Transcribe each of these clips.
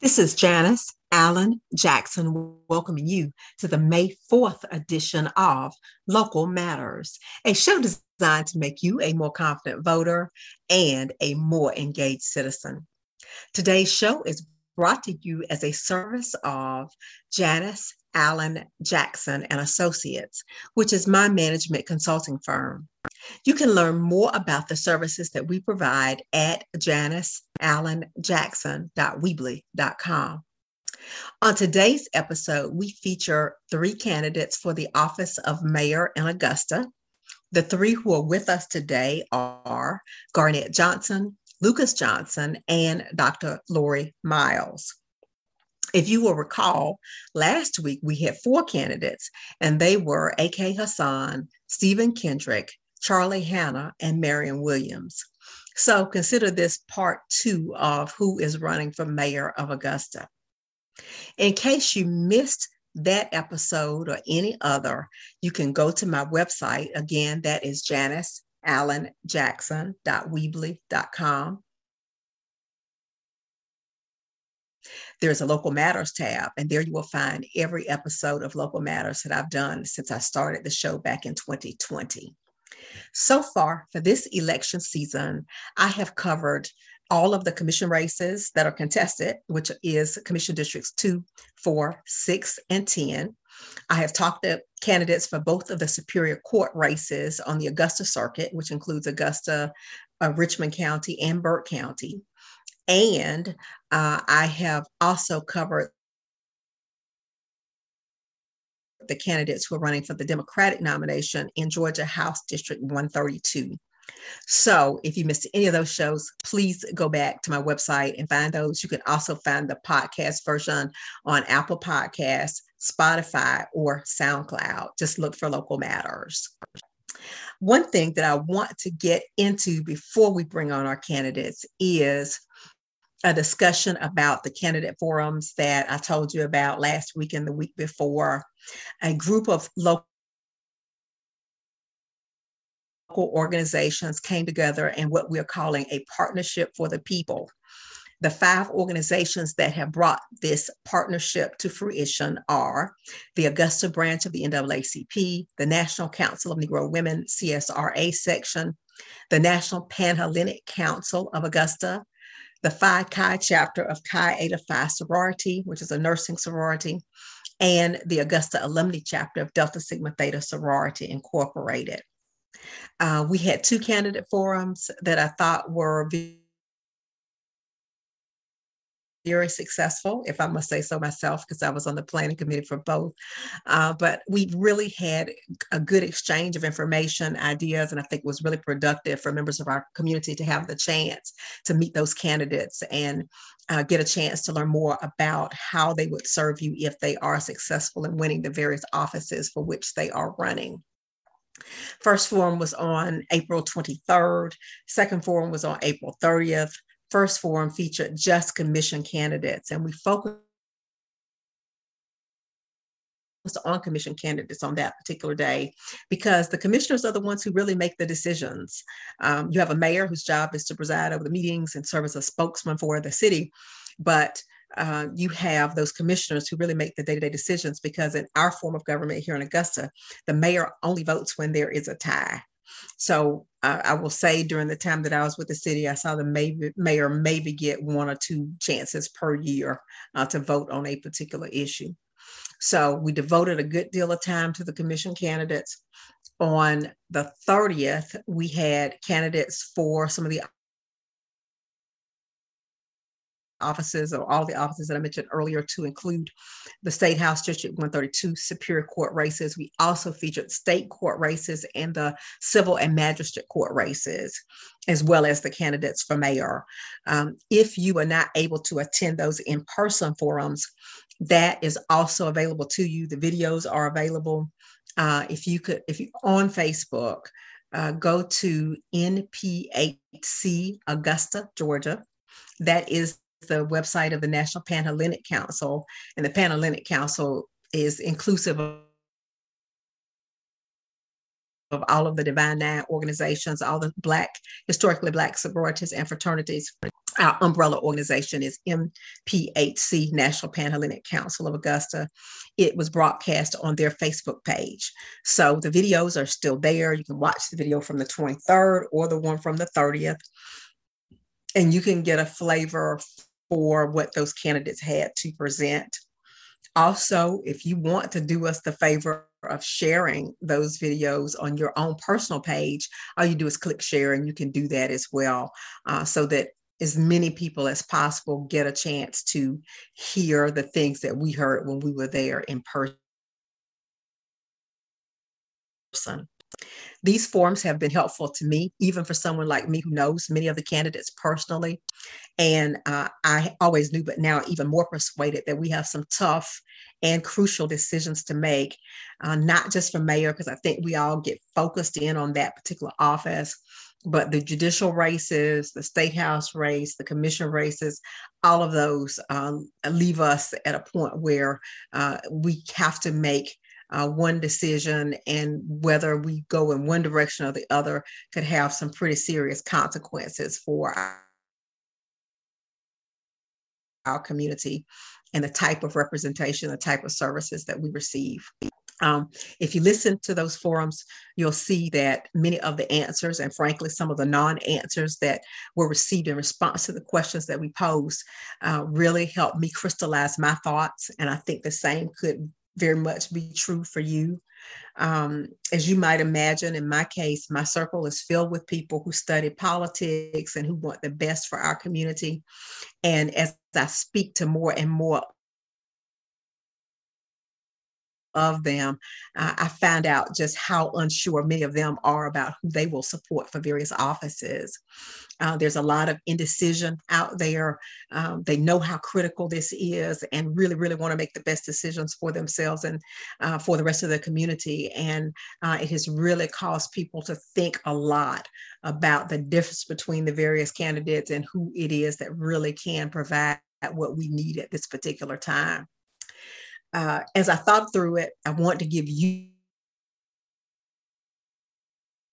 This is Janice Allen Jackson welcoming you to the May 4th edition of Local Matters, a show designed to make you a more confident voter and a more engaged citizen. Today's show is brought to you as a service of Janice Allen Jackson and Associates, which is my management consulting firm. You can learn more about the services that we provide at janiceallenjackson.weebly.com. On today's episode, we feature three candidates for the office of mayor in Augusta. The three who are with us today are Garnett Johnson, Lucas Johnson, and Dr. Lori Myles. If you will recall, last week we had four candidates, and they were A.K. Hassan, Steven Kendrick, Charlie Hanna, and Marion Williams. So consider this part two of who is running for mayor of Augusta. In case you missed that episode or any other, you can go to my website. Again, that is janiceallenjackson.weebly.com. There's a Local Matters tab, and there you will find every episode of Local Matters that I've done since I started the show back in 2020. So far for this election season, I have covered all of the commission races that are contested, which is commission districts two, four, six, and 10. I have talked to candidates for both of the Superior Court races on the Augusta Circuit, which includes Augusta, uh, Richmond County, and Burke County. And uh, I have also covered the candidates who are running for the Democratic nomination in Georgia House District 132. So if you missed any of those shows, please go back to my website and find those. You can also find the podcast version on Apple Podcasts, Spotify, or SoundCloud. Just look for Local Matters. One thing that I want to get into before we bring on our candidates is a discussion about the candidate forums that I told you about last week and the week before. A group of local organizations came together in what we're calling a partnership for the people. The five organizations that have brought this partnership to fruition are the Augusta branch of the NAACP, the National Council of Negro Women CSRA section, the National Panhellenic Council of Augusta, the Phi Chi chapter of Chi Eta Phi sorority, which is a nursing sorority, and the Augusta alumni chapter of Delta Sigma Theta Sorority Incorporated. Uh, we had two candidate forums that I thought were very successful, if I must say so myself, because I was on the planning committee for both. Uh, but we really had a good exchange of information, ideas, and I think was really productive for members of our community to have the chance to meet those candidates and uh, get a chance to learn more about how they would serve you if they are successful in winning the various offices for which they are running. First forum was on April 23rd. Second forum was on April 30th first forum featured just commission candidates, and we focused on commission candidates on that particular day because the commissioners are the ones who really make the decisions. Um, you have a mayor whose job is to preside over the meetings and serve as a spokesman for the city, but uh, you have those commissioners who really make the day-to-day decisions because in our form of government here in Augusta, the mayor only votes when there is a tie. So uh, I will say during the time that I was with the city, I saw the maybe, mayor maybe get one or two chances per year uh, to vote on a particular issue. So we devoted a good deal of time to the commission candidates. On the 30th, we had candidates for some of the offices or all the offices that I mentioned earlier to include the State House District 132 Superior Court races. We also featured state court races and the civil and magistrate court races, as well as the candidates for mayor. Um, if you are not able to attend those in person forums, that is also available to you. The videos are available. Uh, if you could, if you on Facebook, uh, go to NPHC Augusta, Georgia. That is the website of the National Panhellenic Council, and the Panhellenic Council is inclusive of of all of the Divine Nine organizations, all the Black, historically Black sororities and fraternities. our umbrella organization is NPHC, National Panhellenic Council of Augusta. It was broadcast on their Facebook page. So the videos are still there. You can watch the video from the 23rd or the one from the 30th. And you can get a flavor for what those candidates had to present. Also, if you want to do us the favor of sharing those videos on your own personal page, all you do is click share, and you can do that as well uh, so that as many people as possible get a chance to hear the things that we heard when we were there in person. These forums have been helpful to me, even for someone like me who knows many of the candidates personally. And uh, I always knew, but now even more persuaded that we have some tough and crucial decisions to make, uh, not just for mayor, because I think we all get focused in on that particular office, but the judicial races, the state house race, the commission races, all of those um, leave us at a point where uh, we have to make uh, one decision, and whether we go in one direction or the other could have some pretty serious consequences for our, our community and the type of representation, the type of services that we receive. Um, if you listen to those forums, you'll see that many of the answers, and frankly, some of the non answers that were received in response to the questions that we posed, uh, really helped me crystallize my thoughts. And I think the same could very much be true for you. Um, as you might imagine, in my case, my circle is filled with people who study politics and who want the best for our community. And as I speak to more and more of them, uh, I found out just how unsure many of them are about who they will support for various offices. Uh, there's a lot of indecision out there. Um, they know how critical this is and really, really want to make the best decisions for themselves and uh, for the rest of the community. And uh, it has really caused people to think a lot about the difference between the various candidates and who it is that really can provide what we need at this particular time uh, as I thought through it, I want to give you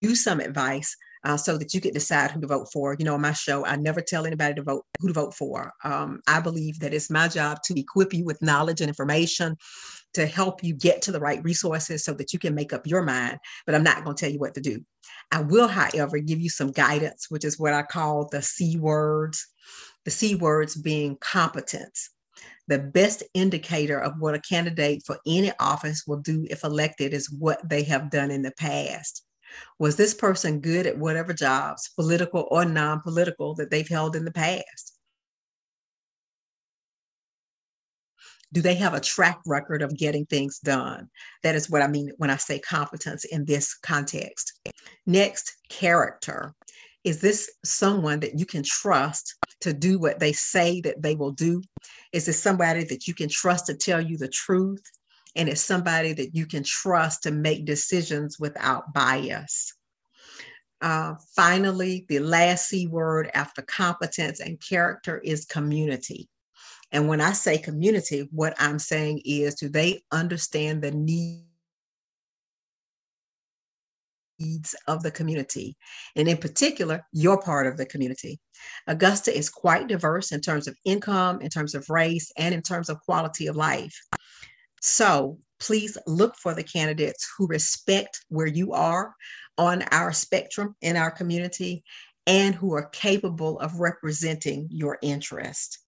you some advice uh, so that you could decide who to vote for. You know, on my show, I never tell anybody to vote who to vote for. Um, I believe that it's my job to equip you with knowledge and information to help you get to the right resources so that you can make up your mind. But I'm not going to tell you what to do. I will, however, give you some guidance, which is what I call the C words. The C words being competence, the best indicator of what a candidate for any office will do if elected is what they have done in the past. Was this person good at whatever jobs, political or non political, that they've held in the past? Do they have a track record of getting things done? That is what I mean when I say competence in this context. Next, character. Is this someone that you can trust to do what they say that they will do? Is it somebody that you can trust to tell you the truth? And it's somebody that you can trust to make decisions without bias. Uh, finally, the last C word after competence and character is community. And when I say community, what I'm saying is do they understand the need needs of the community, and in particular, your part of the community. Augusta is quite diverse in terms of income, in terms of race, and in terms of quality of life. So please look for the candidates who respect where you are on our spectrum in our community and who are capable of representing your interest.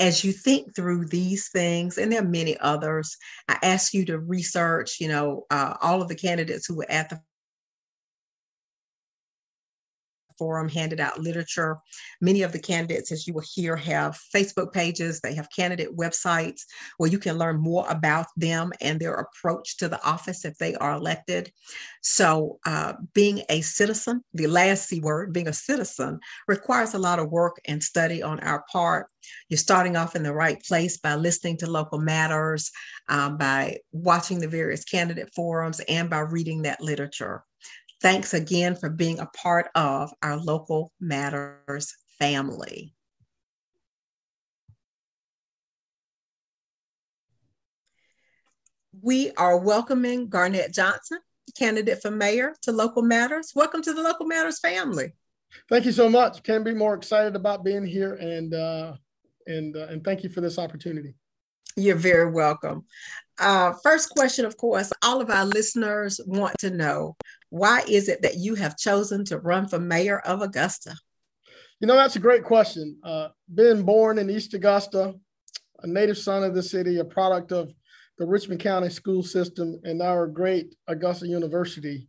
As you think through these things, and there are many others, I ask you to research, you know, uh, all of the candidates who were at the forum handed out literature. Many of the candidates, as you will hear, have Facebook pages, they have candidate websites where you can learn more about them and their approach to the office if they are elected. So, uh, being a citizen, the last C word, being a citizen, requires a lot of work and study on our part. You're starting off in the right place by listening to local matters, um, by watching the various candidate forums, and by reading that literature. Thanks again for being a part of our Local Matters family. We are welcoming Garnett Johnson candidate for mayor to Local Matters. Welcome to the Local Matters family. Thank you so much. Can't be more excited about being here, and uh, and uh, and thank you for this opportunity. You're very welcome. Uh, first question, of course, all of our listeners want to know why is it that you have chosen to run for mayor of Augusta? You know, that's a great question. Uh, being born in East Augusta, a native son of the city, a product of the Richmond County school system, and our great Augusta University,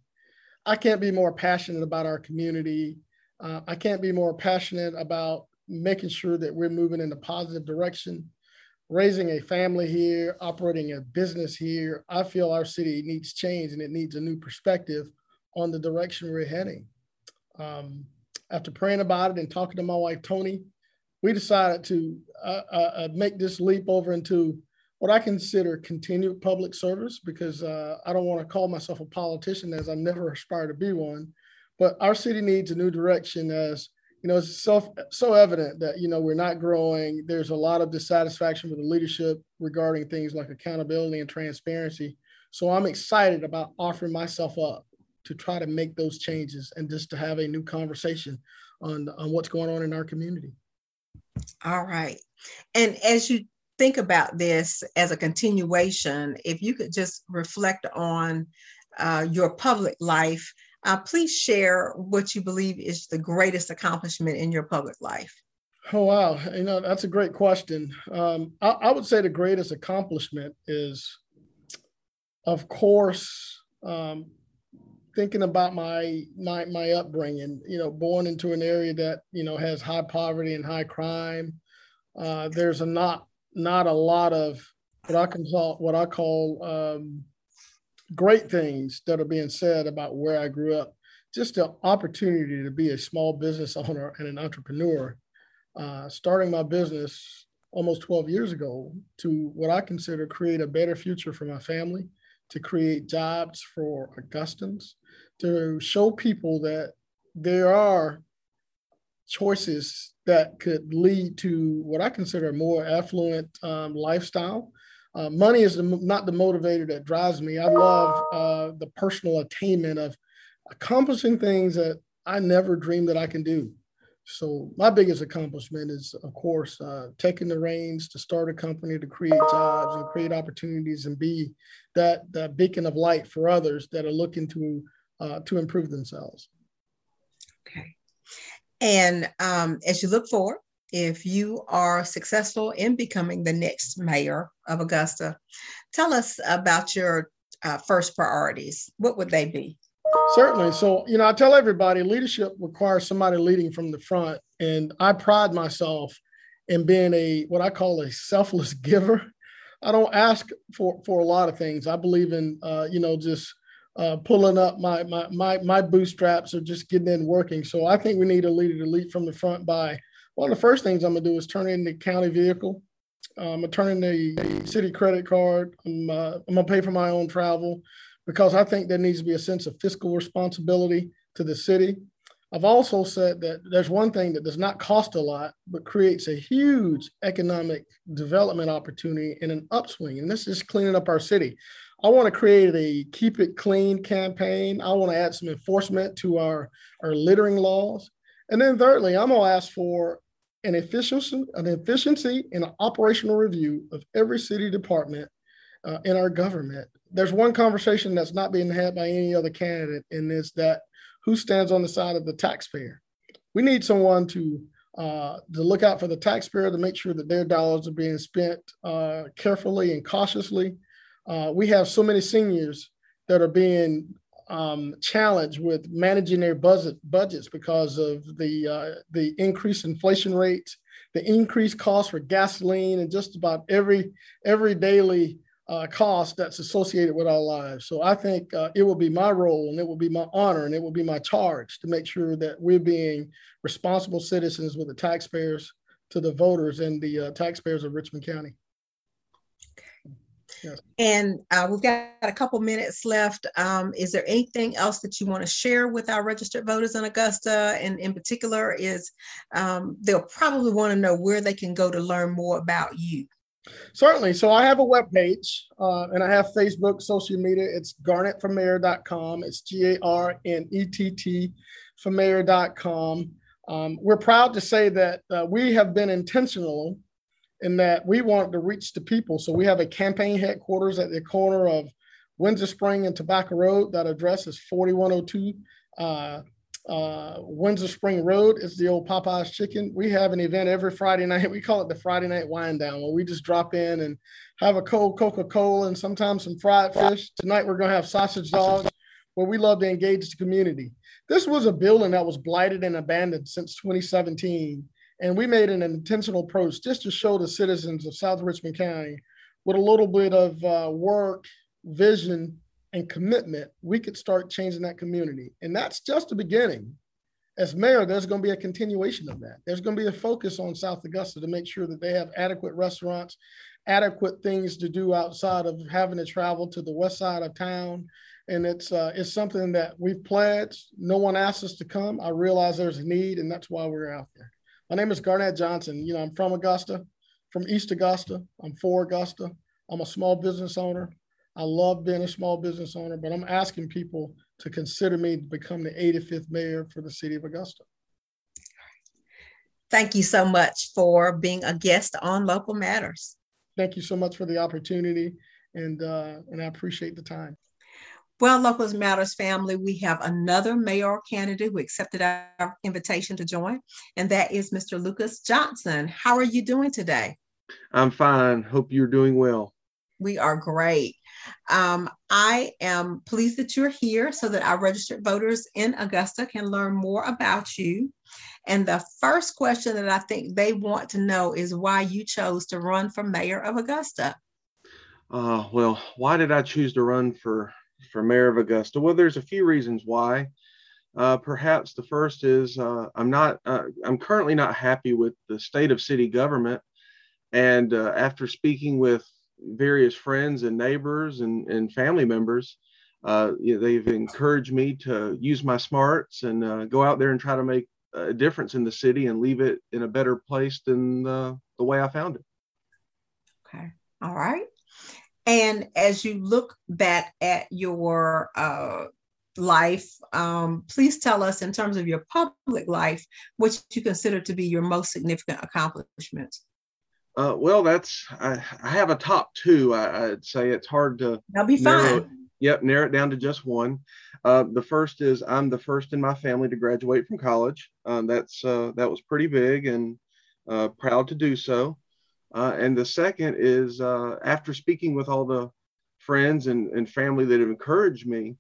I can't be more passionate about our community. Uh, I can't be more passionate about making sure that we're moving in a positive direction raising a family here, operating a business here, I feel our city needs change and it needs a new perspective on the direction we're heading. Um, after praying about it and talking to my wife, Tony, we decided to uh, uh, uh make this leap over into what I consider continued public service because uh, I don't want to call myself a politician as I never aspire to be one. But our city needs a new direction as you know, it's so so evident that you know we're not growing. There's a lot of dissatisfaction with the leadership regarding things like accountability and transparency. So I'm excited about offering myself up to try to make those changes and just to have a new conversation on on what's going on in our community. All right, and as you think about this as a continuation, if you could just reflect on uh, your public life uh, please share what you believe is the greatest accomplishment in your public life. Oh wow, you know that's a great question. Um, I, I, would say the greatest accomplishment is, of course, um, thinking about my my my upbringing. You know, born into an area that you know has high poverty and high crime. Uh, there's a not not a lot of what I call what I call um, great things that are being said about where I grew up. Just the opportunity to be a small business owner and an entrepreneur, uh, starting my business almost 12 years ago to what I consider create a better future for my family, to create jobs for Augustans, to show people that there are choices that could lead to what I consider a more affluent um, lifestyle uh, money is the, not the motivator that drives me. I love uh, the personal attainment of accomplishing things that I never dreamed that I can do. So my biggest accomplishment is, of course, uh, taking the reins to start a company to create jobs and create opportunities and be that that beacon of light for others that are looking to uh, to improve themselves. Okay, and um, as you look forward if you are successful in becoming the next mayor of Augusta, tell us about your uh, first priorities. What would they be? Certainly. So, you know, I tell everybody leadership requires somebody leading from the front. And I pride myself in being a what I call a selfless giver. I don't ask for for a lot of things. I believe in uh, you know just uh, pulling up my, my my my bootstraps or just getting in working. So I think we need a leader to lead from the front by one of the first things I'm gonna do is turn in the county vehicle. Um, I'm gonna turn in the city credit card. I'm, uh, I'm gonna pay for my own travel because I think there needs to be a sense of fiscal responsibility to the city. I've also said that there's one thing that does not cost a lot, but creates a huge economic development opportunity in an upswing, and this is cleaning up our city. I want to create a keep it clean campaign. I want to add some enforcement to our, our littering laws. And then thirdly, I'm gonna ask for an efficiency, an efficiency and an operational review of every city department uh, in our government. There's one conversation that's not being had by any other candidate, and it's that who stands on the side of the taxpayer. We need someone to uh, to look out for the taxpayer to make sure that their dollars are being spent uh, carefully and cautiously. Uh, we have so many seniors that are being um, challenge with managing their budget budgets because of the uh, the increased inflation rates, the increased cost for gasoline, and just about every every daily uh, cost that's associated with our lives. So I think uh, it will be my role, and it will be my honor, and it will be my charge to make sure that we're being responsible citizens with the taxpayers to the voters and the uh, taxpayers of Richmond County. Okay. And uh, we've got a couple minutes left. Um, is there anything else that you want to share with our registered voters in Augusta? And in particular, is um, they'll probably want to know where they can go to learn more about you. Certainly. So I have a web page uh, and I have Facebook, social media. It's garnettformayor.com. It's G A R N E T T for mayor.com. Um, we're proud to say that uh, we have been intentional in that we want to reach the people. So we have a campaign headquarters at the corner of Windsor Spring and Tobacco Road. That address is 4102 uh, uh, Windsor Spring Road. It's the old Popeye's Chicken. We have an event every Friday night. We call it the Friday Night Wind Down, where we just drop in and have a cold Coca Cola and sometimes some fried fish. Tonight we're going to have sausage dogs, where we love to engage the community. This was a building that was blighted and abandoned since 2017. And we made an intentional approach just to show the citizens of South Richmond County with a little bit of uh, work, vision, and commitment, we could start changing that community. And that's just the beginning. As mayor, there's going to be a continuation of that. There's going to be a focus on South Augusta to make sure that they have adequate restaurants, adequate things to do outside of having to travel to the west side of town. And it's uh, it's something that we've pledged. No one asked us to come. I realize there's a need, and that's why we're out there. My name is Garnett Johnson. You know, I'm from Augusta, from East Augusta. I'm for Augusta. I'm a small business owner. I love being a small business owner, but I'm asking people to consider me to become the 85th mayor for the city of Augusta. Thank you so much for being a guest on Local Matters. Thank you so much for the opportunity, and uh, and I appreciate the time. Well, Local Matters family, we have another mayoral candidate who accepted our invitation to join, and that is Mr. Lucas Johnson. How are you doing today? I'm fine. Hope you're doing well. We are great. Um, I am pleased that you're here so that our registered voters in Augusta can learn more about you. And the first question that I think they want to know is why you chose to run for mayor of Augusta. Uh, well, why did I choose to run for, for mayor of Augusta? Well, there's a few reasons why. Uh, perhaps the first is uh, I'm not, uh, I'm currently not happy with the state of city government. And uh, after speaking with various friends and neighbors and, and family members, uh, you know, they've encouraged me to use my smarts and uh, go out there and try to make a difference in the city and leave it in a better place than the, the way I found it. Okay. All right. And as you look back at your uh, life, um, please tell us, in terms of your public life, what you consider to be your most significant accomplishments. Uh, well, that's I, I, have a top two. I, would say it's hard to. That'll be narrow, fine. Yep, narrow it down to just one. Uh, the first is I'm the first in my family to graduate from college. Um, that's uh, that was pretty big and uh, proud to do so. Uh, and the second is uh, after speaking with all the friends and, and family that have encouraged me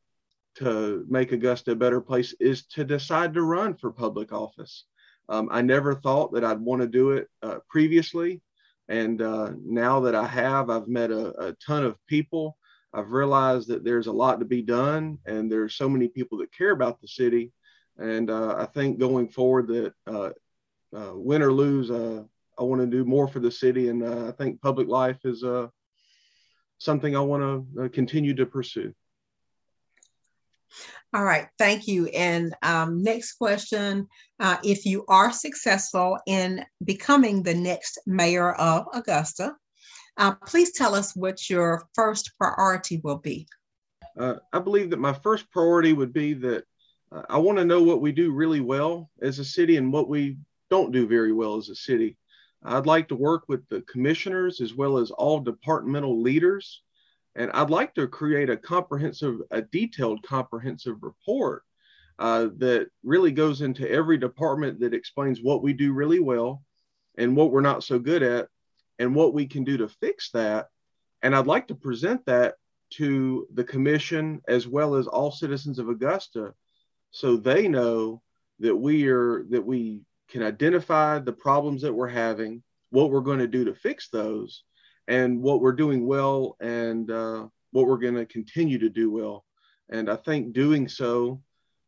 to make Augusta a better place is to decide to run for public office. Um, I never thought that I'd want to do it previously. And uh, now that I have, I've met a, a, ton of people. I've realized that there's a lot to be done, and there's so many people that care about the city. And uh, I think going forward, that uh, uh win or lose, uh, I want to do more for the city, and uh, I think public life is something I want to continue to pursue. All right, thank you. And um, next question uh, If you are successful in becoming the next mayor of Augusta, uh, please tell us what your first priority will be. Uh, I believe that my first priority would be that uh, I want to know what we do really well as a city and what we don't do very well as a city. I'd like to work with the commissioners as well as all departmental leaders and I'd like to create a comprehensive, a detailed comprehensive report uh, that really goes into every department that explains what we do really well and what we're not so good at and what we can do to fix that. And I'd like to present that to the commission as well as all citizens of Augusta so they know that we are that we can identify the problems that we're having, what we're going to do to fix those, and what we're doing well and uh, what we're going to continue to do well. And I think doing so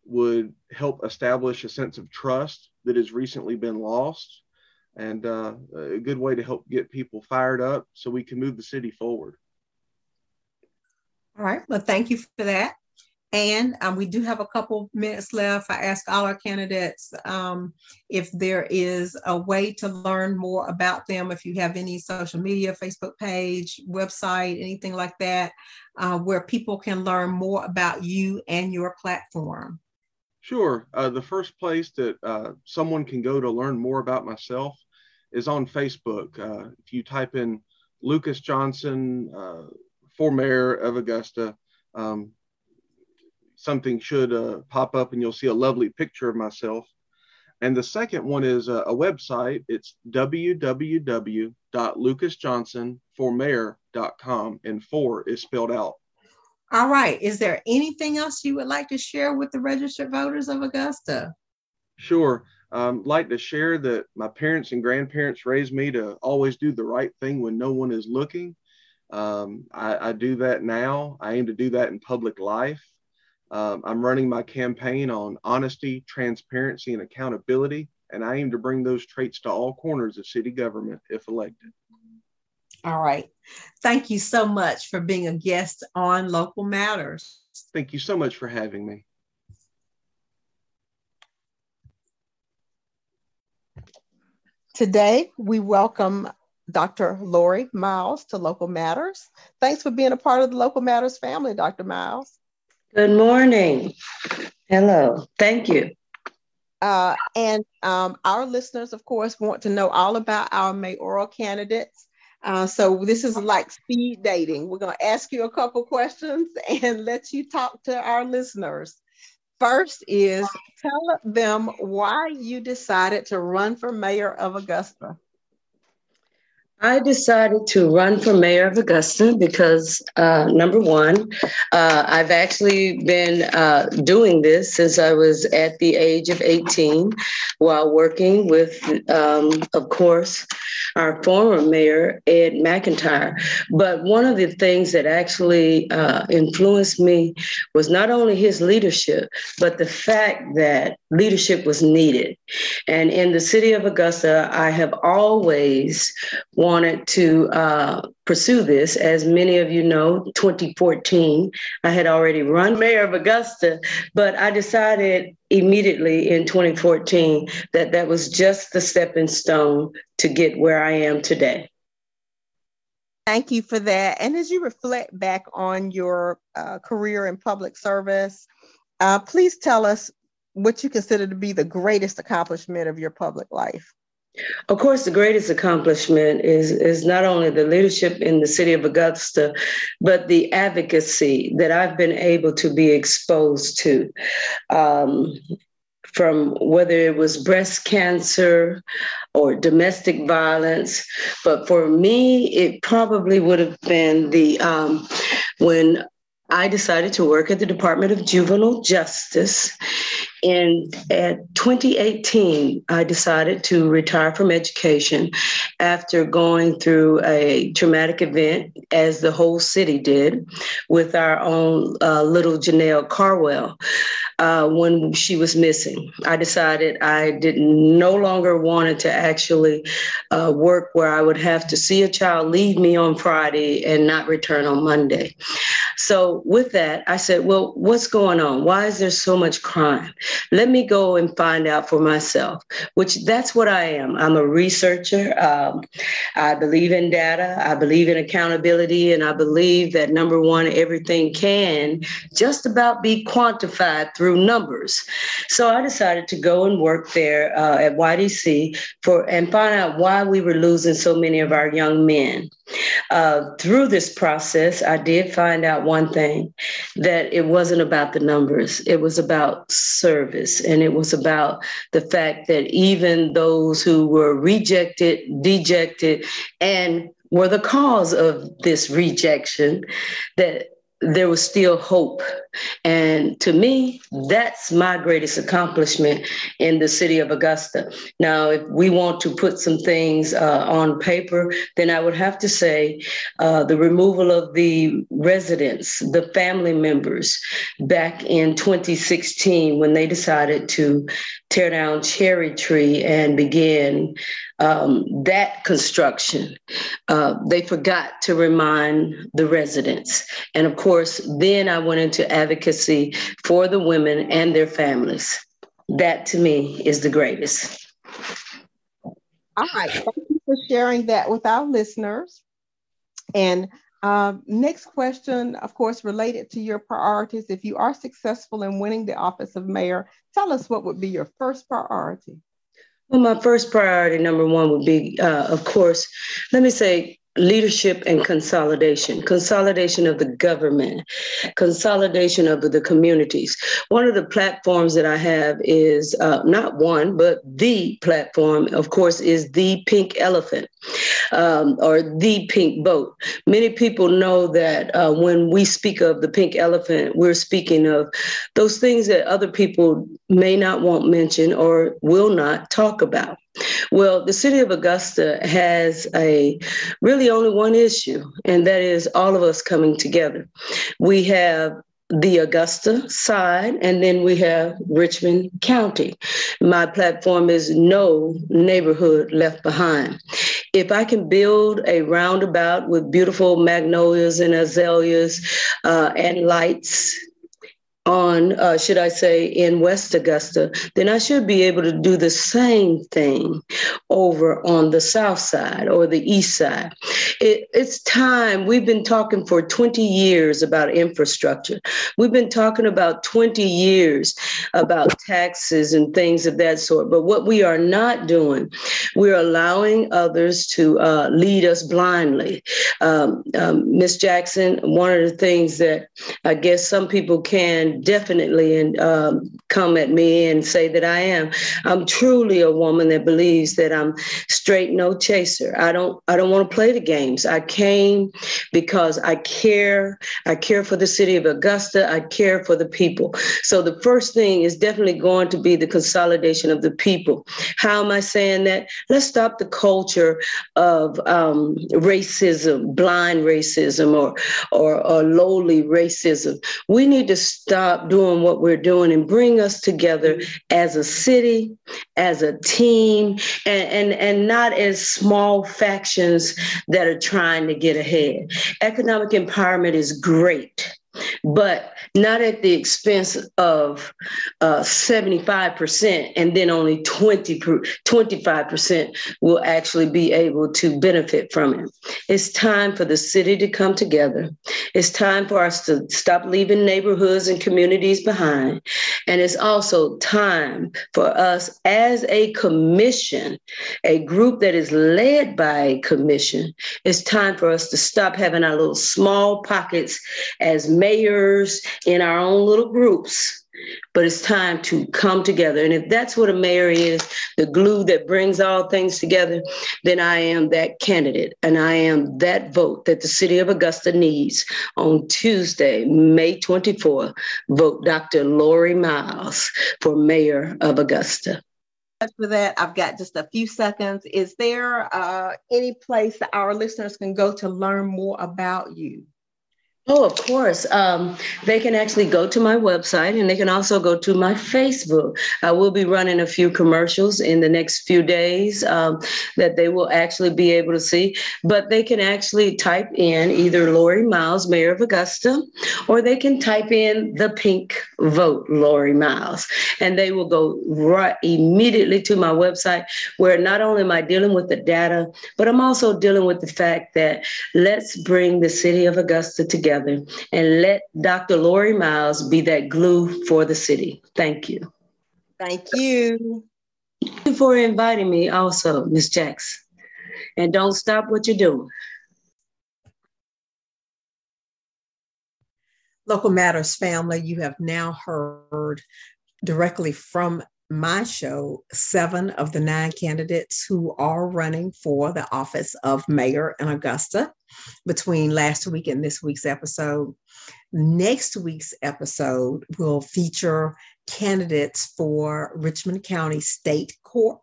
would help establish a sense of trust that has recently been lost and uh, a good way to help get people fired up so we can move the city forward. All right. Well, thank you for that. And um, we do have a couple minutes left. I ask all our candidates um, if there is a way to learn more about them, if you have any social media, Facebook page, website, anything like that, uh, where people can learn more about you and your platform. Sure. Uh, the first place that uh, someone can go to learn more about myself is on Facebook. Uh, if you type in Lucas Johnson uh, for mayor of Augusta, um, something should uh, pop up and you'll see a lovely picture of myself. And the second one is a, a website. It's www.lucasjohnsonformayor.com, and four is spelled out. All right. Is there anything else you would like to share with the registered voters of Augusta? Sure. Um, like to share that my parents and grandparents raised me to always do the right thing when no one is looking. Um, I, I, do that now. I aim to do that in public life. Um, I'm running my campaign on honesty, transparency, and accountability, and I aim to bring those traits to all corners of city government if elected. All right. Thank you so much for being a guest on Local Matters. Thank you so much for having me. Today, we welcome Dr. Lori Myles to Local Matters. Thanks for being a part of the Local Matters family, Dr. Myles. Good morning. Hello. Thank you. Uh, and um, our listeners, of course, want to know all about our mayoral candidates. Uh, so this is like speed dating. We're going to ask you a couple questions and let you talk to our listeners. First is tell them why you decided to run for mayor of Augusta. I decided to run for mayor of Augusta because, uh, number one, uh, I've actually been uh, doing this since I was at the age of 18 while working with, um, of course, our former mayor, Ed McIntyre. But one of the things that actually uh, influenced me was not only his leadership, but the fact that leadership was needed. And in the city of Augusta, I have always wanted to uh, pursue this. As many of you know, 2014, I had already run mayor of Augusta, but I decided immediately in 2014 that that was just the stepping stone to get where I am today. Thank you for that. And as you reflect back on your uh, career in public service, uh, please tell us what you consider to be the greatest accomplishment of your public life. Of course, the greatest accomplishment is, is not only the leadership in the city of Augusta, but the advocacy that I've been able to be exposed to. Um, from whether it was breast cancer or domestic violence. But for me, it probably would have been the um, when I decided to work at the Department of Juvenile Justice. And at 2018 i decided to retire from education after going through a traumatic event as the whole city did with our own uh, little janelle carwell uh, when she was missing. I decided i did no longer wanted to actually uh, work where i would have to see a child leave me on friday and not return on monday. So with that i said well what's going on? Why is there so much crime? Let me go and find out for myself, which that's what I am. I'm a researcher. Um, I believe in data, I believe in accountability, and I believe that number one, everything can just about be quantified through numbers. So I decided to go and work there uh, at YDC for and find out why we were losing so many of our young men. Uh, through this process, I did find out one thing that it wasn't about the numbers, it was about service. And it was about the fact that even those who were rejected, dejected, and were the cause of this rejection, that there was still hope. And to me, that's my greatest accomplishment in the city of Augusta. Now, if we want to put some things uh, on paper, then I would have to say uh, the removal of the residents, the family members back in 2016 when they decided to tear down Cherry Tree and begin um, that construction. Uh, they forgot to remind the residents. And of course, then I went into advocacy for the women and their families. That to me is the greatest. All right. Thank you for sharing that with our listeners. And uh, next question, of course, related to your priorities. If you are successful in winning the office of mayor, tell us what would be your first priority. Well, my first priority, number one, would be, uh, of course, let me say, leadership and consolidation, consolidation of the government, consolidation of the communities. One of the platforms that I have is uh, not one, but the platform, of course, is the pink elephant um, or the pink boat. Many people know that uh, when we speak of the pink elephant, we're speaking of those things that other people may not want mentioned or will not talk about. Well, the city of Augusta has a really only one issue, and that is all of us coming together. We have the Augusta side, and then we have Richmond County. My platform is no neighborhood left behind. If I can build a roundabout with beautiful magnolias and azaleas uh, and lights on, uh, should I say, in West Augusta, then I should be able to do the same thing over on the South Side or the East Side. It, it's time. We've been talking for 20 years about infrastructure. We've been talking about 20 years about taxes and things of that sort. But what we are not doing, we're allowing others to uh, lead us blindly. Um, um, Miss Jackson, one of the things that I guess some people can definitely and um, come at me and say that I am. I'm truly a woman that believes that I'm straight, no chaser. I don't. I don't want to play the games. I came because I care. I care for the city of Augusta. I care for the people. So the first thing is definitely going to be the consolidation of the people. How am I saying that? Let's stop the culture of um, racism, blind racism, or, or or lowly racism. We need to stop stop doing what we're doing and bring us together as a city, as a team, and, and, and not as small factions that are trying to get ahead. Economic empowerment is great but not at the expense of uh, 75%, and then only 20, 25% will actually be able to benefit from it. It's time for the city to come together. It's time for us to stop leaving neighborhoods and communities behind. And it's also time for us as a commission, a group that is led by a commission, it's time for us to stop having our little small pockets as mayors in our own little groups but it's time to come together. And if that's what a mayor is, the glue that brings all things together, then I am that candidate and I am that vote that the city of Augusta needs on Tuesday, May 24th. Vote Dr. Lori Myles for mayor of Augusta for that. I've got just a few seconds. Is there uh, any place that our listeners can go to learn more about you? Oh, of course. Um, they can actually go to my website and they can also go to my Facebook. I will be running a few commercials in the next few days um, that they will actually be able to see. But they can actually type in either Lori Myles, Mayor of Augusta, or they can type in the pink vote, Lori Myles. And they will go right immediately to my website where not only am I dealing with the data, but I'm also dealing with the fact that let's bring the city of Augusta together together and let Dr. Lori Myles be that glue for the city. Thank you. Thank you. Thank you for inviting me also, Ms. Jackson. And don't stop what you're doing. Local Matters family, you have now heard directly from my show seven of the nine candidates who are running for the office of mayor in Augusta between last week and this week's episode. Next week's episode will feature candidates for Richmond County State Court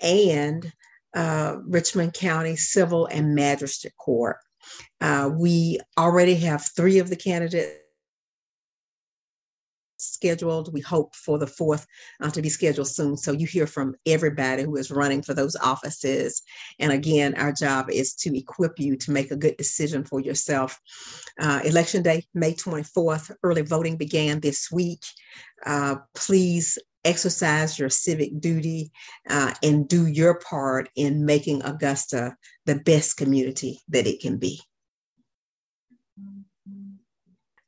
and uh, Richmond County Civil and Magistrate Court. Uh, we already have three of the candidates scheduled. We hope for the fourth uh, to be scheduled soon. So you hear from everybody who is running for those offices. And again, our job is to equip you to make a good decision for yourself. Uh, Election Day, May 24th, early voting began this week. Uh, please exercise your civic duty uh, and do your part in making Augusta the best community that it can be.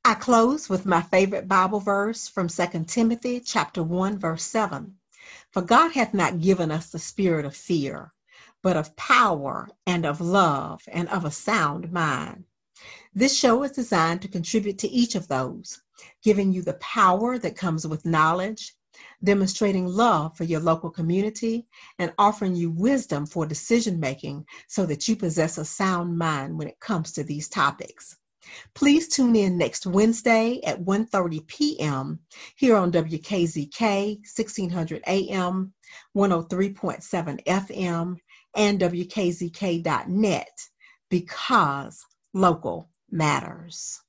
I close with my favorite Bible verse from 2 Timothy chapter 1 verse 7. For God hath not given us the spirit of fear, but of power and of love and of a sound mind. This show is designed to contribute to each of those, giving you the power that comes with knowledge, demonstrating love for your local community, and offering you wisdom for decision making so that you possess a sound mind when it comes to these topics. Please tune in next Wednesday at 1:30 p.m. here on WKZK 1600 AM, 103.7 FM, and WKZK.net because local matters.